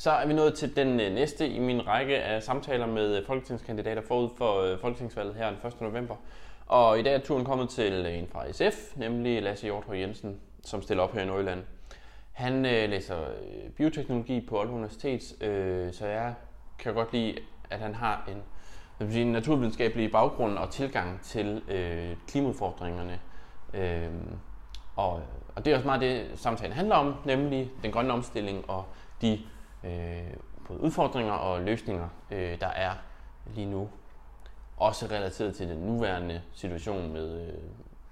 Så er vi nået til den øh, næste i min række af samtaler med øh, folketingskandidater forud for øh, folketingsvalget her den 1. november. Og i dag er turen kommet til en fra SF, nemlig Lasse Hjortøj Jensen, som stiller op her i Nordjylland. Han øh, læser bioteknologi på Aalborg Universitet, øh, så jeg kan godt lide, at han har en, sige, en naturvidenskabelig baggrund og tilgang til øh, klimaudfordringerne. Øh, og, og det er også meget det, samtalen handler om, nemlig den grønne omstilling og de øh, både udfordringer og løsninger, øh, der er lige nu. Også relateret til den nuværende situation med øh,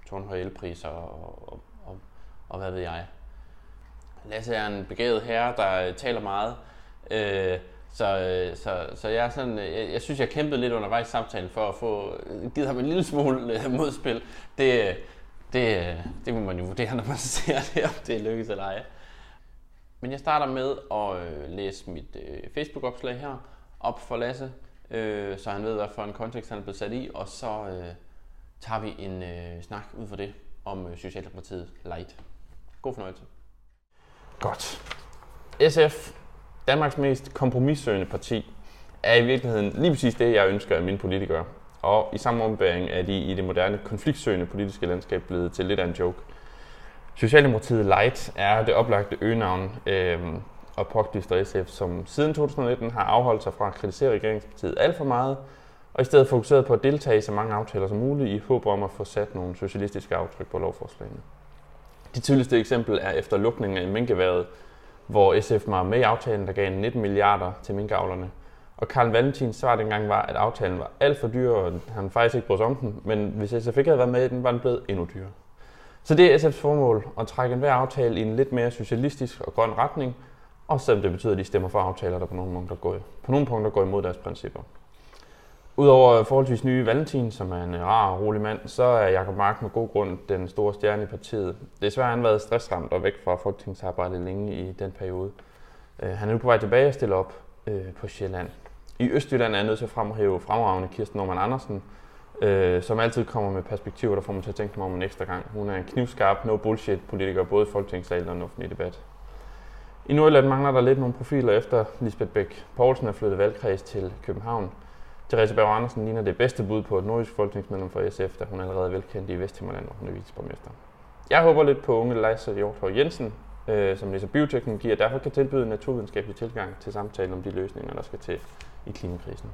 tårnhøje elpriser og, og, og, og hvad ved jeg. Lasse er en begavet herre, der øh, taler meget. Øh, så, øh, så, så jeg, er sådan, øh, jeg, jeg synes, jeg kæmpede lidt undervejs i samtalen for at få givet ham en lille smule modspil. Det, det, det må man jo vurdere, når man ser det, om det lykkes eller ej. Men jeg starter med at øh, læse mit øh, Facebook-opslag her op for Lasse, øh, så han ved, hvad for en kontekst han er blevet sat i, og så øh, tager vi en øh, snak ud for det om øh, Socialdemokratiet Light. God fornøjelse. Godt. SF, Danmarks mest kompromissøgende parti, er i virkeligheden lige præcis det, jeg ønsker af mine politikere. Og i samme ombæring er de i det moderne konfliktsøgende politiske landskab blevet til lidt af en joke. Socialdemokratiet Light er det oplagte øgenavn øh, og påklister SF, som siden 2019 har afholdt sig fra at kritisere regeringspartiet alt for meget, og i stedet fokuseret på at deltage i så mange aftaler som muligt i håb om at få sat nogle socialistiske aftryk på lovforslagene. Det tydeligste eksempel er efter lukningen af minkeværet, hvor SF var med i aftalen, der gav 19 milliarder til minkavlerne. Og Karl Valentins svar dengang var, at aftalen var alt for dyr, og han faktisk ikke brød om den, men hvis SF ikke havde været med i den, var den blevet endnu dyrere. Så det er SF's formål at trække enhver aftale i en lidt mere socialistisk og grøn retning, også selvom det betyder, at de stemmer for aftaler, der på nogle punkter går, på nogle punkter går imod deres principper. Udover forholdsvis nye Valentin, som er en rar og rolig mand, så er Jakob Mark med god grund den store stjerne i partiet. Desværre har han været stressramt og væk fra folketingsarbejdet længe i den periode. Øh, han er nu på vej tilbage og stille op øh, på Sjælland. I Østjylland er jeg nødt til at fremhæve fremragende Kirsten Norman Andersen, øh, som altid kommer med perspektiver, der får mig til at tænke mig om en ekstra gang. Hun er en knivskarp, no bullshit politiker, både i folketingssalen og den offentlige debat. I Nordjylland mangler der lidt nogle profiler efter Lisbeth Bæk Poulsen er flyttet valgkreds til København. Therese Berg Andersen ligner det bedste bud på et nordisk folketingsmedlem for SF, da hun allerede er velkendt i Vesthimmerland, hvor hun er viceborgmester. Jeg håber lidt på unge Leisa Hjorthor Jensen, øh, som læser bioteknologi, og derfor kan tilbyde en naturvidenskabelig tilgang til samtalen om de løsninger, der skal til i klimakrisen.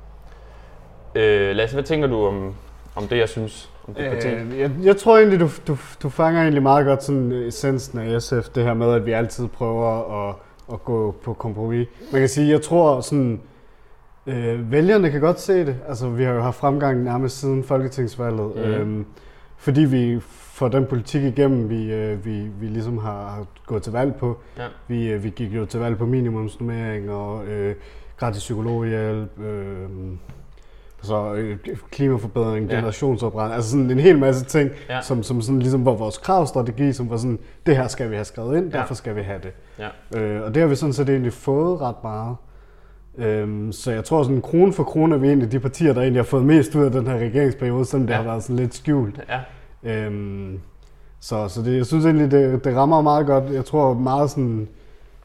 Øh, Lasse, hvad tænker du om, om det, jeg synes om det parti? Øh, jeg, jeg tror egentlig, du, du, du fanger egentlig meget godt sådan essensen af SF, det her med, at vi altid prøver at, at gå på kompromis. Man kan sige, jeg tror sådan, øh, vælgerne kan godt se det. Altså, vi har jo haft fremgang nærmest siden folketingsvalget, mm. øh, fordi vi får den politik igennem, vi, øh, vi, vi ligesom har, har gået til valg på. Ja. Vi, øh, vi gik jo til valg på minimumsnummering og øh, gratis psykologhjælp, øh, så øh, klimaforbedring, ja. generationsopretning, altså sådan en hel masse ting, ja. som, som sådan ligesom var vores kravstrategi, som var sådan, det her skal vi have skrevet ind, ja. derfor skal vi have det. Ja. Øh, og det har vi sådan set egentlig fået ret meget. Øhm, så jeg tror sådan krone for krone er vi egentlig de partier, der egentlig har fået mest ud af den her regeringsperiode, selvom det ja. har været sådan lidt skjult. Ja. Øhm, så, så det, jeg synes egentlig, det, det rammer meget godt. Jeg tror meget sådan,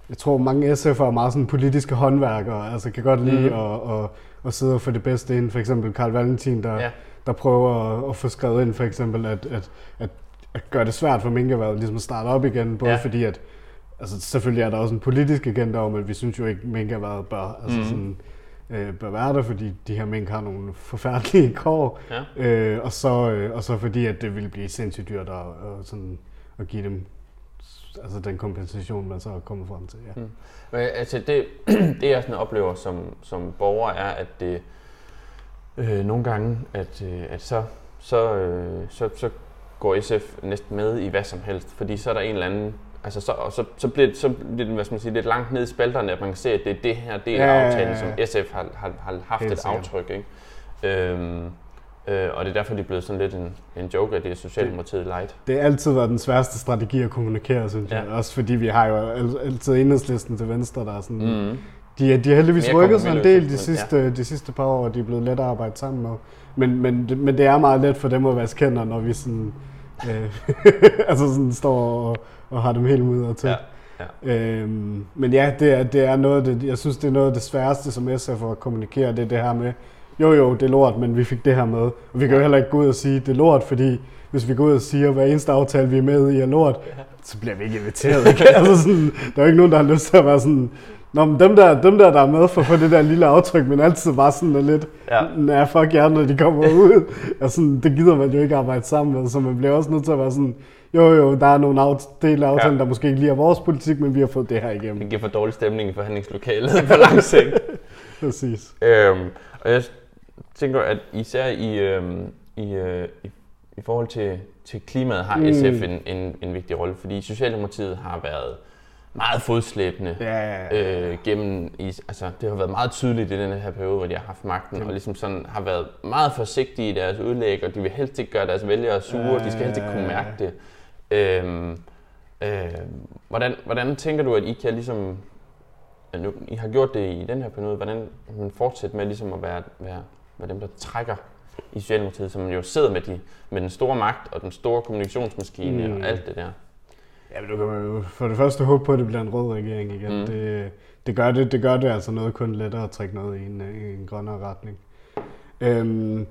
jeg tror mange SF'ere er meget sådan politiske håndværkere, altså kan godt lide mm. at, at, at sidde og få det bedste ind. For eksempel Karl Valentin, der, ja. der prøver at, at få skrevet ind for eksempel, at, at, at, at gøre det svært for minkerværet ligesom at starte op igen, både ja. fordi at altså selvfølgelig er der også en politisk agenda om, at vi synes jo ikke, at minkerværet bør, altså mm. sådan, øh, bør være der, fordi de her mink har nogle forfærdelige kår, ja. øh, og, så, øh, og så fordi, at det ville blive sindssygt dyrt at, at, sådan, at give dem altså den kompensation, man så er kommet frem til. Ja. Mm. Men, altså det, det jeg sådan oplever som, som borger er, at det øh, nogle gange, at, øh, at så, så, øh, så, så går SF næsten med i hvad som helst, fordi så er der en eller anden Altså så, og så, så, bliver det, så bliver det hvad skal man sige, lidt langt ned i spalterne, at man kan se, at det er det her del af aftalen, som SF har, har, har haft Helt et aftryk. Ikke? Øhm, øh, og det er derfor, det er blevet sådan lidt en, en joke, at det er Socialdemokratiet light. Det har altid været den sværeste strategi at kommunikere, synes ja. jeg. Også fordi vi har jo altid enhedslisten til venstre, der er sådan... Mm. De, de har heldigvis rykket sig en del de sidste, ja. de sidste par år, og de er blevet let at arbejde sammen med. Men, men, men det er meget let for dem at være skænder, når vi sådan, øh, altså sådan står og, og har dem helt mudret til. Ja. Ja. Øhm, men ja, det er, det er noget, det, jeg synes, det er noget af det sværeste som SF at kommunikere, det er det her med, jo jo, det er lort, men vi fik det her med. Og vi kan jo heller ikke gå ud og sige, det er lort, fordi hvis vi går ud og siger, at hver eneste aftale, vi er med i, er lort, så bliver vi ikke inviteret. Ikke? altså sådan, der er jo ikke nogen, der har lyst til at være sådan, Nå, men dem der, dem der, der er med for at få det der lille aftryk, men altid bare sådan lidt, ja, ja fuck jer, når de kommer ud. altså, det gider man jo ikke arbejde sammen med, så man bliver også nødt til at være sådan, jo jo, der er nogle dele af aftalen, ja. der måske ikke lige er vores politik, men vi har fået det her igennem. Det giver for dårlig stemning i forhandlingslokalet på lang sigt. Præcis. Øhm, og jeg tænker, at især i, øhm, i, øh, i, i forhold til, til klimaet har mm. SF en, en, en vigtig rolle, fordi Socialdemokratiet har været meget fodslæbende ja, ja, ja. Øh, gennem, i, altså det har været meget tydeligt i den her periode, hvor de har haft magten, og ligesom sådan har været meget forsigtige i deres udlæg, og de vil helst ikke gøre deres vælgere sure, ja, de skal helst ikke kunne mærke det. Øhm, øh, hvordan, hvordan tænker du, at I kan ligesom, nu, I har gjort det i den her periode, hvordan man fortsætter med ligesom at være, være, være dem, der trækker i Socialdemokratiet, som jo sidder med, de, med den store magt og den store kommunikationsmaskine mm. og alt det der? Ja, men du kan jo for det første håbe på, at det bliver en rød regering igen. Mm. Det, det, gør det, det gør det altså noget kun lettere at trække noget i en, i en grønnere retning. Øhm,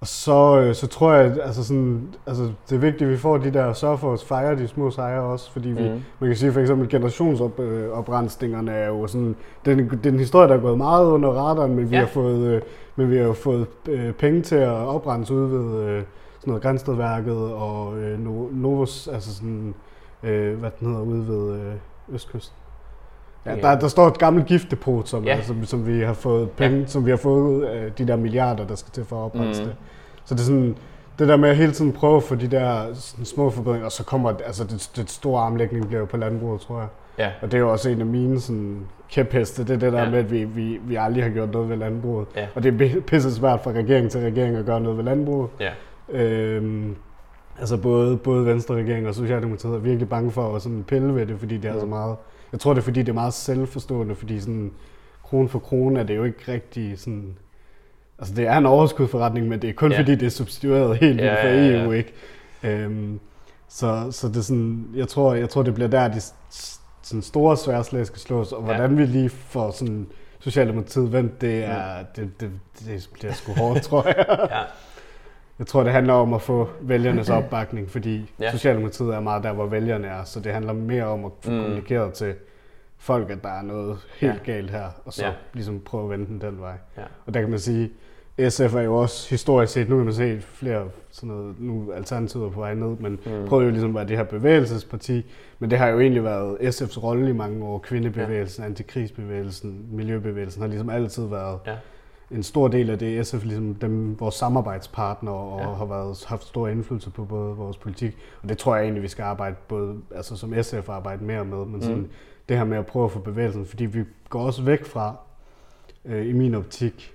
og så, øh, så tror jeg, altså sådan, altså det er vigtigt, at vi får de der sørge for at fejre de små sejre også, fordi vi, mm. man kan sige for eksempel generationsoprensningerne er jo sådan, den, det er en historie, der er gået meget under radaren, men vi ja. har fået, øh, men vi har fået øh, penge til at oprense ud ved sådan noget Grænstedværket og Novos, altså sådan, øh, hvad den hedder, ude ved øh, Østkysten. Ja, der, der står et gammelt giftdepot, som, ja. altså, som vi har fået penge, ja. som vi har fået ud af de der milliarder, der skal til for at oprette mm. det. Så det er sådan, det der med at hele tiden prøve for de der sådan, små forbedringer, og så kommer altså det, det store armlægning bliver jo på landbruget, tror jeg. Ja. Og det er jo også en af mine sådan, kæpheste, det er det der ja. med, at vi, vi, vi aldrig har gjort noget ved landbruget. Ja. Og det er pisse svært fra regering til regering at gøre noget ved landbruget. Ja. Øhm, altså både, både Venstre regering og Socialdemokratiet er virkelig bange for at sådan pille ved det, fordi det er mm. så meget... Jeg tror, det er fordi, det er meget selvforstående, fordi sådan krone for krone er det jo ikke rigtig sådan... Altså det er en overskudsforretning, men det er kun ja. fordi, det er substitueret helt ja, fra EU, ja, ja. ikke? Øhm, så, så det er sådan, jeg tror, jeg tror, det bliver der, de sådan store sværslag skal slås, og hvordan ja. vi lige får sådan Socialdemokratiet vendt, det, er, mm. det, det, det bliver sgu hårdt, tror jeg. ja. Jeg tror, det handler om at få vælgernes opbakning, fordi ja. Socialdemokratiet er meget der, hvor vælgerne er, så det handler mere om at få mm. kommunikeret til folk, at der er noget helt ja. galt her, og så ja. ligesom prøve at vende den den vej. Ja. Og der kan man sige, SF er jo også historisk set, nu kan man se flere sådan noget, nu alternativer på vej ned, men mm. prøvede jo ligesom at være det her bevægelsesparti, men det har jo egentlig været SF's rolle i mange år, kvindebevægelsen, ja. antikrigsbevægelsen, miljøbevægelsen har ligesom altid været ja en stor del af det SF, ligesom dem, vores samarbejdspartnere, og ja. har været, haft stor indflydelse på både vores politik. Og det tror jeg egentlig, vi skal arbejde både, altså som SF arbejde mere med, men sådan, mm. det her med at prøve at få bevægelsen, fordi vi går også væk fra, øh, i min optik,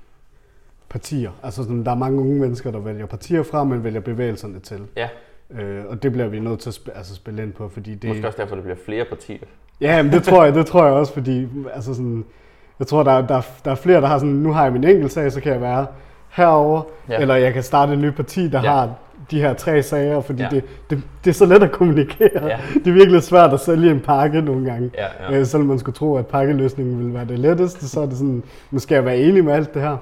partier. Altså sådan, der er mange unge mennesker, der vælger partier fra, men vælger bevægelserne til. Ja. Øh, og det bliver vi nødt til at sp- altså spille ind på, fordi det... Måske også derfor, det bliver flere partier. Ja, men det tror jeg, det tror jeg også, fordi altså sådan, jeg tror, der, der, der er flere, der har sådan, nu har jeg min enkelt sag, så kan jeg være herover ja. eller jeg kan starte et nyt parti, der ja. har de her tre sager, fordi ja. det, det, det er så let at kommunikere. Ja. Det er virkelig svært at sælge en pakke nogle gange. Ja, ja. Øh, selvom man skulle tro, at pakkeløsningen ville være det letteste, så er det sådan, nu skal jeg være enig med alt det her.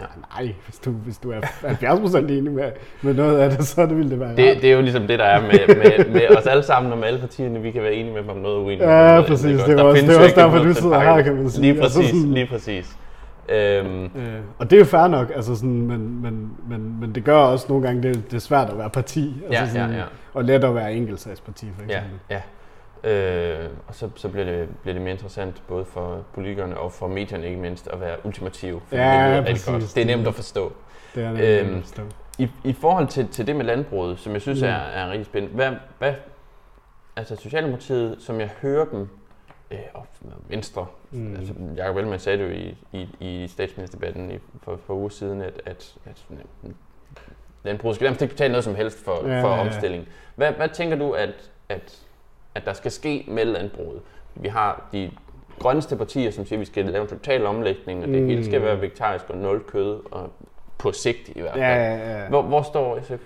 Ja, nej, hvis du, hvis du er 70% enig med, med noget af det, så det ville det være det, det er jo ligesom det, der er med, med, med os alle sammen og med alle partierne. Vi kan være enige med dem om noget uenige. Ja, noget, præcis. Det, det er også, det er også derfor, du sidder her, kan man sige. Lige præcis, altså sådan, lige præcis. Øhm. Øh, og det er jo fair nok, altså sådan, men, men, men, men det gør også nogle gange, det, det er svært at være parti. Altså ja, sådan, ja, ja. Og let at være enkeltsagsparti, for eksempel. Ja, ja. Øh, og så, så bliver, det, bliver det mere interessant både for politikerne og for medierne ikke mindst at være ultimative. For ja, det, er præcis, godt. det er nemt at forstå. Det er nemt øhm, at forstå. I, I forhold til, til det med landbruget, som jeg synes mm. er, er rigtig spændende, hvad, hvad, altså Socialdemokratiet, som jeg hører dem, øh, og Venstre, mm. altså Jacob Ellemann sagde det jo i, i, i statsministerdebatten i, for, for uger siden, at, at, at landbruget skal nærmest ikke betale noget som helst for, ja, for omstilling. Hvad, hvad tænker du, at, at at der skal ske med landbruget. Vi har de grønneste partier, som siger, at vi skal lave en total omlægning, og det mm. hele skal være vegetarisk og nul kød, og på sigt i hvert fald. Ja, ja, ja. Hvor, hvor står SF?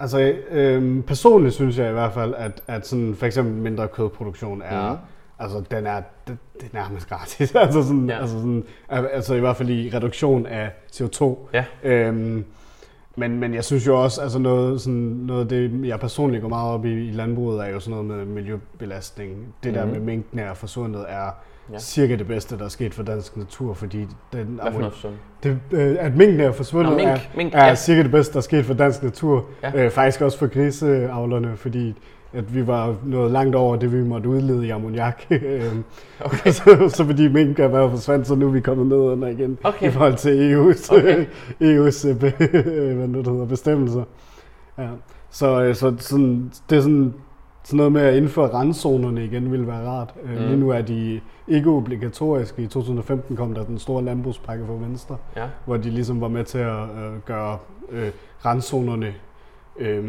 Altså, øhm, personligt synes jeg i hvert fald, at, at sådan, for eksempel mindre kødproduktion er, Mhm. altså, den er, det, det er nærmest gratis. altså, sådan, Ja. altså, sådan, al- altså, i hvert fald i reduktion af CO2. Ja. Øhm, men, men jeg synes jo også, altså noget, sådan, noget af det, jeg personligt går meget op i, i landbruget, er jo sådan noget med miljøbelastning. Det der Mhm. med mængden er forsvundet, er Ja. cirka det bedste, der er sket for dansk natur, fordi den, Hvad for det, øh, at mængden er forsvundet, Nå, mink, er, mink, er ja. cirka det bedste, der er sket for dansk natur. Ja. Øh, faktisk også for griseavlerne, fordi at vi var nået langt over det, vi måtte udlede i ammoniak. Øhm, Okay. så, så fordi mink er været forsvandt, så nu er vi kommet ned under igen Okay. i forhold til EU's, Okay. EU's øh, hvad nu det hedder, bestemmelser. Ja. Så, øh, så sådan, det er sådan, sådan noget med at indføre randzonerne igen ville være rart. Mm. Mm. Lige nu er de ikke obligatoriske. I 2015 kom der den store landbrugspakke fra Venstre, Ja. hvor de ligesom var med til at øh, gøre øh, randzonerne øh,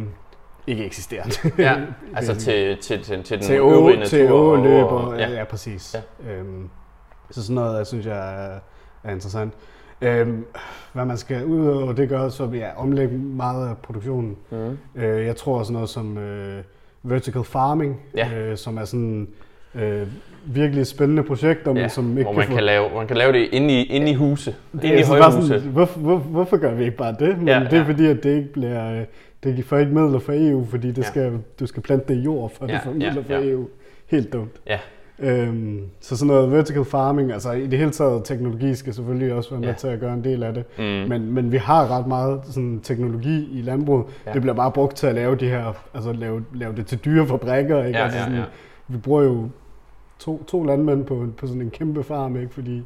ikke eksisterende. ja. Altså til, til, til, til den til øvrige natur. til åløb og- og, ja. ja, ja, præcis. Ja. Øhm, så sådan noget, jeg synes jeg er, er interessant. Øhm, hvad man skal ud over det gør, så vil jeg omlægge meget af produktionen. Mm. Øh, jeg tror sådan noget som øh, vertical farming, Ja. øh, som er sådan øh, virkelig spændende projekter, men Ja, som ikke hvor man få... kan, lave, man kan lave det inde i, inde i huse. Det Inde i er så bare højhuse. sådan, hvorfor, hvor, hvorfor gør vi ikke bare det? Men Ja, ja, det er ja. fordi, at det ikke bliver... Det får ikke midler fra EU, fordi det Ja. skal, du skal plante det i jord, for Ja, du får ja, midler fra ja. EU. Helt dumt. Ja. Øhm, så sådan noget vertical farming, altså i det hele taget teknologi skal selvfølgelig også være med Ja. til at gøre en del af det. Mm. Men, men vi har ret meget sådan, teknologi i landbruget. Ja. Ja. Det bliver bare brugt til at lave de her, altså lave, lave det til dyre fabrikker. Ikke? Ja, altså ja, sådan, ja. Vi bruger jo to, to landmænd på, på sådan en kæmpe farm, ikke? fordi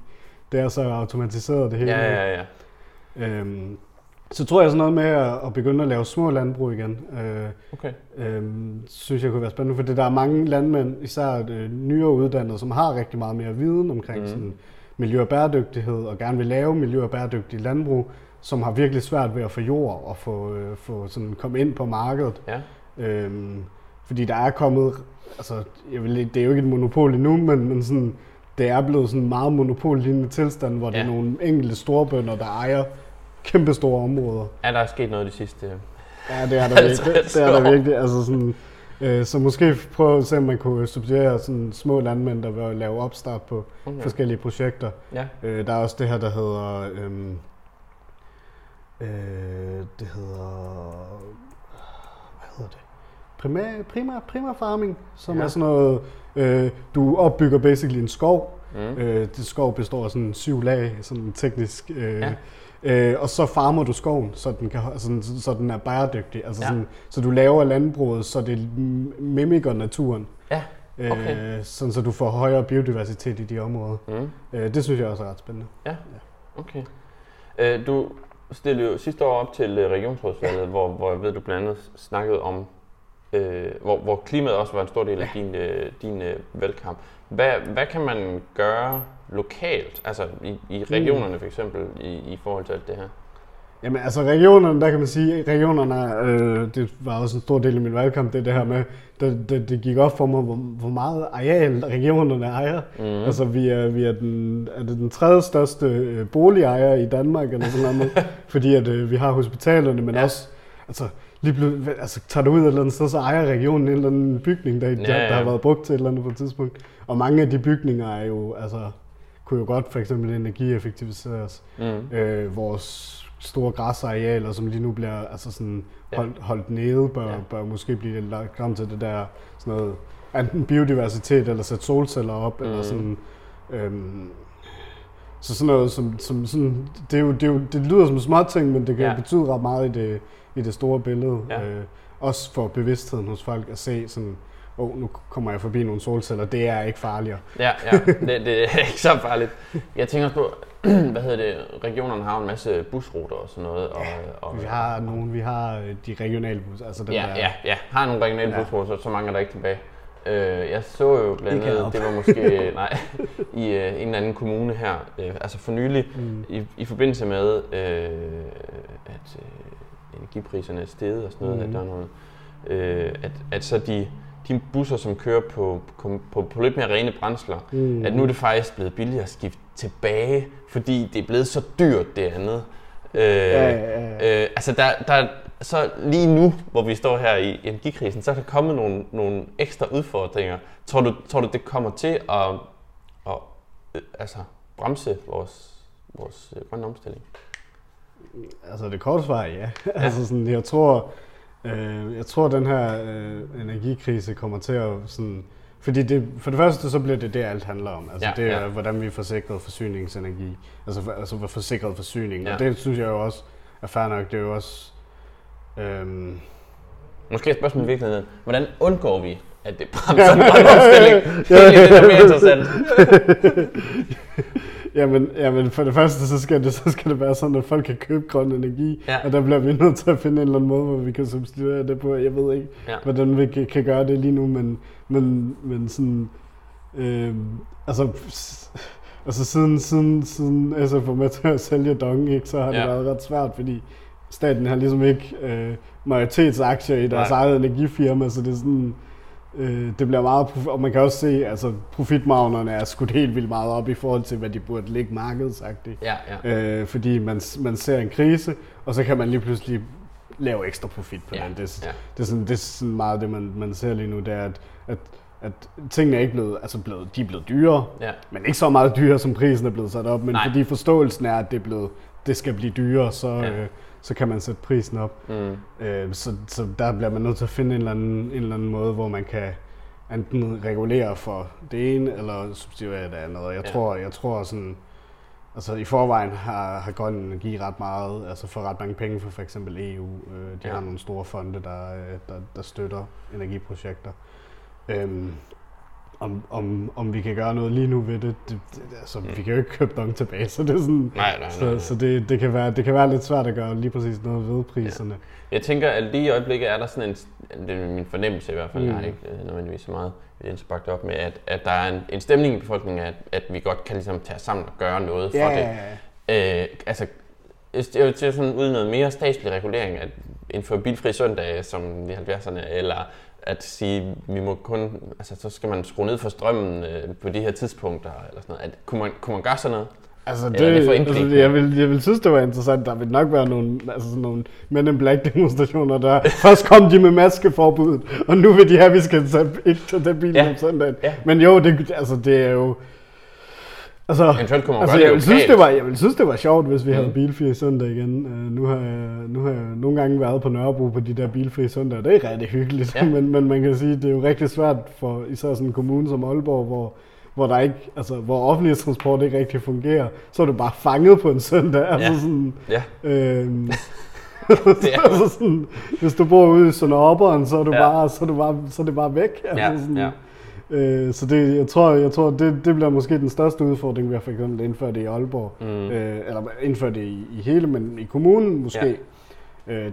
det er så automatiseret det hele. Ja, ja, ja. Øhm, så tror jeg sådan noget med at, at begynde at lave små landbrug igen. Øh, Okay. øhm, synes jeg kunne være spændende, for der er mange landmænd, især øh, nyere uddannede, som har rigtig meget mere viden omkring mm. sådan miljø og bæredygtighed, og gerne vil lave miljø og bæredygtig landbrug, som har virkelig svært ved at få jord og få, øh, få sådan komme ind på markedet. Ja. Øhm, fordi der er kommet, altså jeg vil, det er jo ikke et monopol endnu, men, men sådan, det er blevet sådan en meget monopollignende tilstand, hvor ja. det er nogle enkelte storbønder, der ejer kæmpe store områder. Er der sket noget de sidste... Ja, det er der virkelig. Det er der virkelig. Altså sådan, øh, så måske prøve at se, om man kunne subsidiere sådan små landmænd, der vil lave opstart på Okay. forskellige projekter. Ja. Øh, der er også det her, der hedder... Øhm, øh, det hedder... Hvad hedder det? Primær, primær, primær farming, som Ja. ja. er sådan noget... Øh, du opbygger basically en skov. Mm. Øh, det skov består af sådan syv lag, sådan teknisk. Øh, Ja. Øh, og så farmer du skoven, så den, kan, altså, så, den er bæredygtig. Altså Ja. sådan, så du laver landbruget, så det m- mimikker naturen. Ja, Øh, okay. sådan, så du får højere biodiversitet i de områder. Mm. Øh, det synes jeg også er ret spændende. Okay. Øh, du stillede jo sidste år op til øh, regionsrådsvalget, hvor, hvor jeg ved, du blandt andet snakkede om, øh, hvor, hvor klimaet også var en stor del af din, øh, din øh, valgkamp. Hvad, hvad kan man gøre lokalt, altså i, i regionerne for eksempel, i, i forhold til alt det her? Jamen altså regionerne, der kan man sige, regionerne, øh, det var også en stor del af min valgkamp, det det her med, det, det, det gik op for mig, hvor, hvor meget areal regionerne ejer. Mm. Altså vi er, vi er, den, er det den tredje største øh, boligejer i Danmark, eller sådan noget, fordi at, øh, vi har hospitalerne, men ja. også, altså, lige pludselig, altså, tager du ud et eller andet sted, så ejer regionen en eller anden bygning, der, Ja, ja, der har været brugt til et eller andet på et tidspunkt. Og mange af de bygninger er jo, altså, kunne jo godt for eksempel energieffektiviseres. Mm. Øh, vores store græsarealer, som lige nu bliver altså sådan holdt, holdt nede, bør, Ja. bør måske blive lagt frem til det der sådan noget, enten biodiversitet eller sætte solceller op, mm. eller sådan, øhm, så sådan noget, som, som sådan, det, er jo, det, er jo, det lyder som små ting, men det kan ja. betyde ret meget i det, i det store billede. Ja. Øh, også for bevidstheden hos folk at se sådan, åh, oh, nu kommer jeg forbi nogle solceller, det er ikke farligere. Ja, ja. Det, det er ikke så farligt. Jeg tænker også på, hvad hedder det, regionerne har en masse busruter og sådan noget. Og, og, Vi har nogle, vi har øh, de regionale bus, altså dem ja, der, ja, ja. Har nogle regionale Ja. busruter, så, så mange er der ikke tilbage. Øh, jeg så jo blandt andet, det var måske nej, i øh, en eller anden kommune her, øh, altså for nylig, Mm. i, i forbindelse med, øh, at øh, energipriserne er steget og sådan noget, Mhm. at der er noget, øh, at, at så de, de busser, som kører på, på, på, på lidt mere rene brændsler, Mm. at nu er det faktisk blevet billigere at skifte tilbage, fordi det er blevet så dyrt det andet. Øh, Ja, ja, ja. Øh, altså der, der, så lige nu, hvor vi står her i energikrisen, så er der kommet nogle, nogle ekstra udfordringer. Tror du, tror du, det kommer til at, at øh, altså, bremse vores, vores øh, grønne omstilling? Altså det korte svar er ja. ja. altså sådan, jeg tror, øh, jeg tror den her øh, energikrise kommer til at sådan, fordi det, for det første så bliver det det, alt handler om. Altså ja, det er, ja. hvordan vi får sikret forsyningsenergi. Altså, for, altså for sikret forsyning. Ja. Og det synes jeg jo også er fair nok. Det er jo også... Øhm, Måske et spørgsmål i virkeligheden. Hvordan undgår vi, at det bremser en grøn omstilling? det er lidt mere interessant. Jamen, jamen, for det første, så skal, det, så skal det være sådan, at folk kan købe grøn energi. Ja. Og der bliver vi nødt til at finde en eller anden måde, hvor vi kan substituere det på. Jeg ved ikke, ja. hvordan vi kan, kan gøre det lige nu, men, men, men sådan... Øh, altså, altså siden, siden, siden SF var med til at sælge Dong, ikke, så har det ja. været ret svært, fordi staten har ligesom ikke øh, majoritetsaktier i deres Nej. eget energifirma, så det er sådan Øh, det bliver meget, og man kan også se, altså, profitmargnerne er skudt helt vildt meget op i forhold til, hvad de burde ligge markedsagtigt. Ja, ja. Øh, fordi man, man ser en krise, og så kan man lige pludselig lave ekstra profit på ja, den. Det, ja. det, er sådan, det er sådan meget det, man, man ser lige nu, det er, at, at, at tingene er ikke blevet, altså blevet, de er blevet dyrere, ja. men ikke så meget dyrere, som prisen er blevet sat op, men Nej. fordi forståelsen er, at det, er blevet, det skal blive dyrere, så, ja. øh, så kan man sætte prisen op. Mm. Øh, så, så der bliver man nødt til at finde en eller, anden, en eller anden måde, hvor man kan enten regulere for det ene, eller substituere det andet. Og jeg ja. tror, jeg tror sådan, altså i forvejen har, har grøn energi ret meget, altså for ret mange penge for for eksempel EU. Øh, de ja. har nogle store fonde, der, øh, der, der støtter energiprojekter. Øhm, om, om, om vi kan gøre noget lige nu ved det, det, det altså, mm. vi kan jo ikke købe dem tilbage, så det er sådan, nej, nej, nej, nej. så, så det, det, kan være, det kan være lidt svært at gøre lige præcis noget ved priserne. Ja. Jeg tænker, at lige i øjeblikket er der sådan en, det er min fornemmelse i hvert fald, mm. jeg har ikke øh, nødvendigvis så meget indsbagt op med, at, at der er en, en stemning i befolkningen, at, at vi godt kan ligesom tage sammen og gøre noget for ja, det. Ja, ja. Øh, altså, jeg vil til sådan uden noget mere statslig regulering, at indføre bilfri søndag som i 70'erne, eller at sige, vi må kun, altså så skal man skrue ned for strømmen øh, på de her tidspunkter, eller sådan noget. At, kunne, man, kunne man gøre sådan noget? Altså, det, det altså jeg, vil, jeg vil synes, det var interessant. Der vil nok være nogle, altså sådan nogle Men in Black demonstrationer, der først kom de med maskeforbuddet, og nu vil de have, at vi skal tage, ikke tage den bil ja. om søndagen. Ja. Men jo, det, altså, det er jo... Altså, kunne man altså, jeg, vil synes, det var, jeg vil synes, det var sjovt, hvis vi mm. havde bilfri søndag igen. Uh, nu, har jeg, nu har jeg nogle gange været på Nørrebro på de der bilfri søndage, det er rigtig hyggeligt. Ja. men, men man kan sige, det er jo rigtig svært for især sådan en kommune som Aalborg, hvor, hvor, der ikke, altså, hvor offentlig transport ikke rigtig fungerer, så er du bare fanget på en søndag. Altså ja. sådan, ja. Øhm, det er altså sådan, hvis du bor ude i Sønderåberen, så er du ja. bare, så er du bare, så er det bare væk. Altså ja. sådan, ja. Øh, så det, jeg tror, jeg tror det, det bliver måske den største udfordring, vi har for eksempel indført det i Aalborg. Mm. Øh, eller indført det i, i hele, men i kommunen måske. Ja. Øh,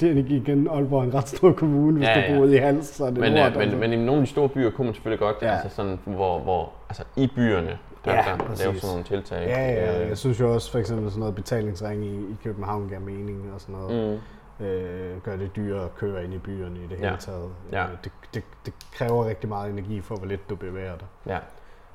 det er ikke igen Aalborg er en ret stor kommune, hvis ja, ja. du bor i Hals, så er det men, lort, ja, men, altså. men i nogle af de store byer kunne man selvfølgelig godt, ja. altså sådan, hvor, hvor altså i byerne, der, ja, der, der lave sådan nogle tiltag. Ja, ja, øh. jeg synes jo også for eksempel sådan noget betalingsring i, i København giver mening og sådan noget. Mm øh, gør det dyrere at køre ind i byerne i det hele ja. taget. Ja. Øh, det, det, det kræver rigtig meget energi for, hvor lidt du bevæger dig. Ja.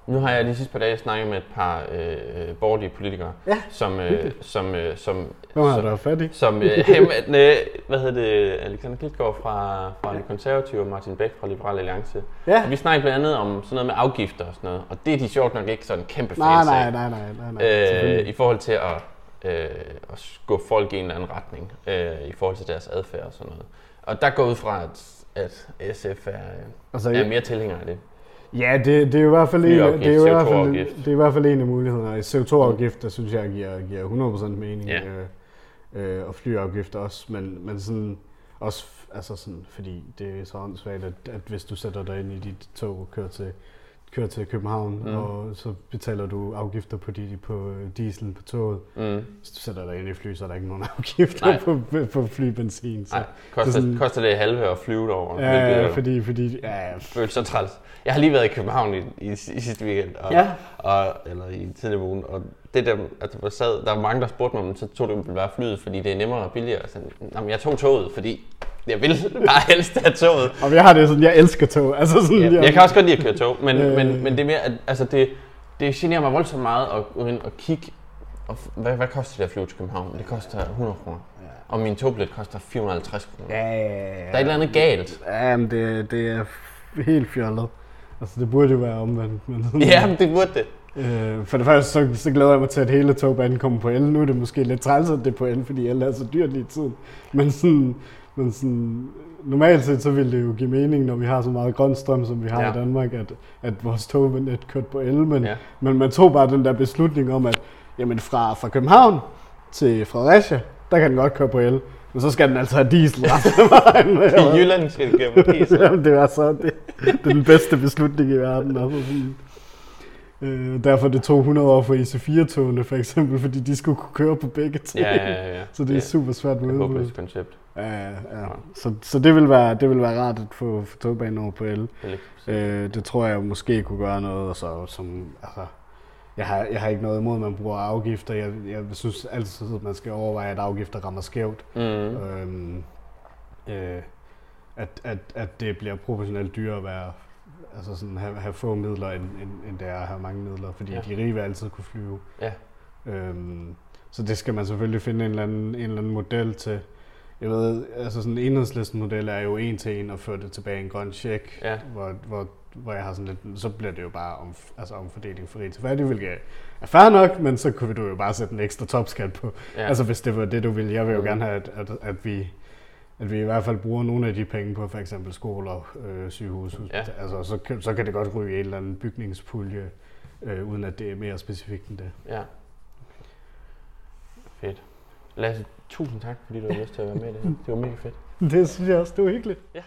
Nu har jeg de sidste par dage snakket med et par øh, borgerlige politikere, ja, som, øh, som, øh, som, Hvem har du fat i? Som, øh, hem, øh, hvad hedder det, Alexander Klitgaard fra, fra ja. De Konservative og Martin Bæk fra Liberal Alliance. Ja. Og vi snakkede blandt andet om sådan noget med afgifter og sådan noget, og det er de sjovt nok ikke sådan kæmpe fans nej, nej, nej, nej, nej, nej, øh, I forhold til at øh, at skubbe folk i en eller anden retning øh, i forhold til deres adfærd og sådan noget. Og der går ud fra, at, at SF er, altså, er mere tilhænger af det. Ja, det, det er jo i hvert fald en, det er jo i hvert fald, det er i hvert fald en af mulighederne. CO2-afgift, der synes jeg giver, giver 100% mening. Ja. Øh, øh, og flyafgift også, men, men sådan også altså sådan, fordi det er så åndssvagt, at, at hvis du sætter dig ind i dit tog og kører til kører til København, mm. og så betaler du afgifter på, de, på diesel på toget. Mm. Hvis du sætter dig ind i fly, så er der ikke nogen afgifter på, på flybenzin. Så, Nej, koster, så sådan, koster det halve at flyve derover. Ja, ja, fordi, fordi ja. Føles så træls. Jeg har lige været i København i, i, i sidste weekend, og, ja. og, eller i tidligere ugen, og det der, altså, der, sad, der var mange, der spurgte mig, om så tog det ville være flyet, fordi det er nemmere og billigere. Så, jamen, jeg tog toget, fordi jeg vil bare helst have toget. Og jeg har det sådan, jeg elsker tog. Altså sådan, ja, jeg, jeg kan også godt lide at køre tog, men, øh, men, men det er mere, at, altså det, det generer mig voldsomt meget at ind og kigge, og hvad, hvad koster det at flyve til København? Det koster 100 kroner. Og min togbillet koster 450 kroner. Ja, ja, ja. Der er et eller andet galt. Ja, men det, det er helt fjollet. Altså, det burde jo være omvendt. Men Ja, men det burde det. Øh, for det første, så, så glæder jeg mig til, at hele togbanen kommer på el. Nu er det måske lidt træls, at det er på el, fordi el er så dyrt lige i tiden. Men sådan, men sådan, normalt set, så ville det jo give mening, når vi har så meget grøn strøm, som vi har Ja. i Danmark, at, at vores tognet kørte på el. Men, Ja. ja. men man tog bare den der beslutning om, at jamen fra, fra København til Fredericia, der kan den godt køre på el. Men så skal den altså have diesel resten af vejen. I Jylland skal det køre på diesel. Jamen, det var så det, det er den bedste beslutning i verden. Altså sådan. Øh, derfor det tog 100 år for IC4-togene for eksempel, fordi de skulle kunne køre på begge ting. Ja, ja, ja. ja. Så det er super svært med et udbud. håbløst koncept. Ja, ja. Så, så det, vil være, det vil være rart at få, få togbanen over på el. Øh, det tror jeg måske kunne gøre noget, og så som, altså, jeg har, jeg har ikke noget imod, at man bruger afgifter. Jeg, jeg synes altid, at man skal overveje, at afgifter rammer skævt. Mm. Øhm, øh, at, at, at det bliver proportionelt dyrere at være, altså sådan have, have få midler, end, end, end det er at have mange midler, fordi ja. de rige vil altid kunne flyve. Ja. Øhm, så det skal man selvfølgelig finde en eller anden, en eller anden model til. Jeg ved, altså sådan en enhedslisten model er jo en til en at føre det tilbage i en grøn check, Ja. hvor, hvor, hvor jeg har sådan lidt, så bliver det jo bare om, altså omfordeling for rig til fattig, hvilket er fair nok, men så kunne du jo bare sætte en ekstra topskat på, Ja. Ja. Altså hvis det var det, du ville. Jeg vil jo Mm. gerne have, at, at, at, vi, at vi i hvert fald bruger nogle af de penge på for eksempel skoler, øh, sygehus. Ja. Altså, så, kan- så kan det godt ryge i en eller anden bygningspulje, øh, uden at det er mere specifikt end det. Ja. Fedt. Lasse, tusind tak, fordi du har lyst til at være med i det her. Det var mega fedt. Det synes jeg også, det var hyggeligt. Ja.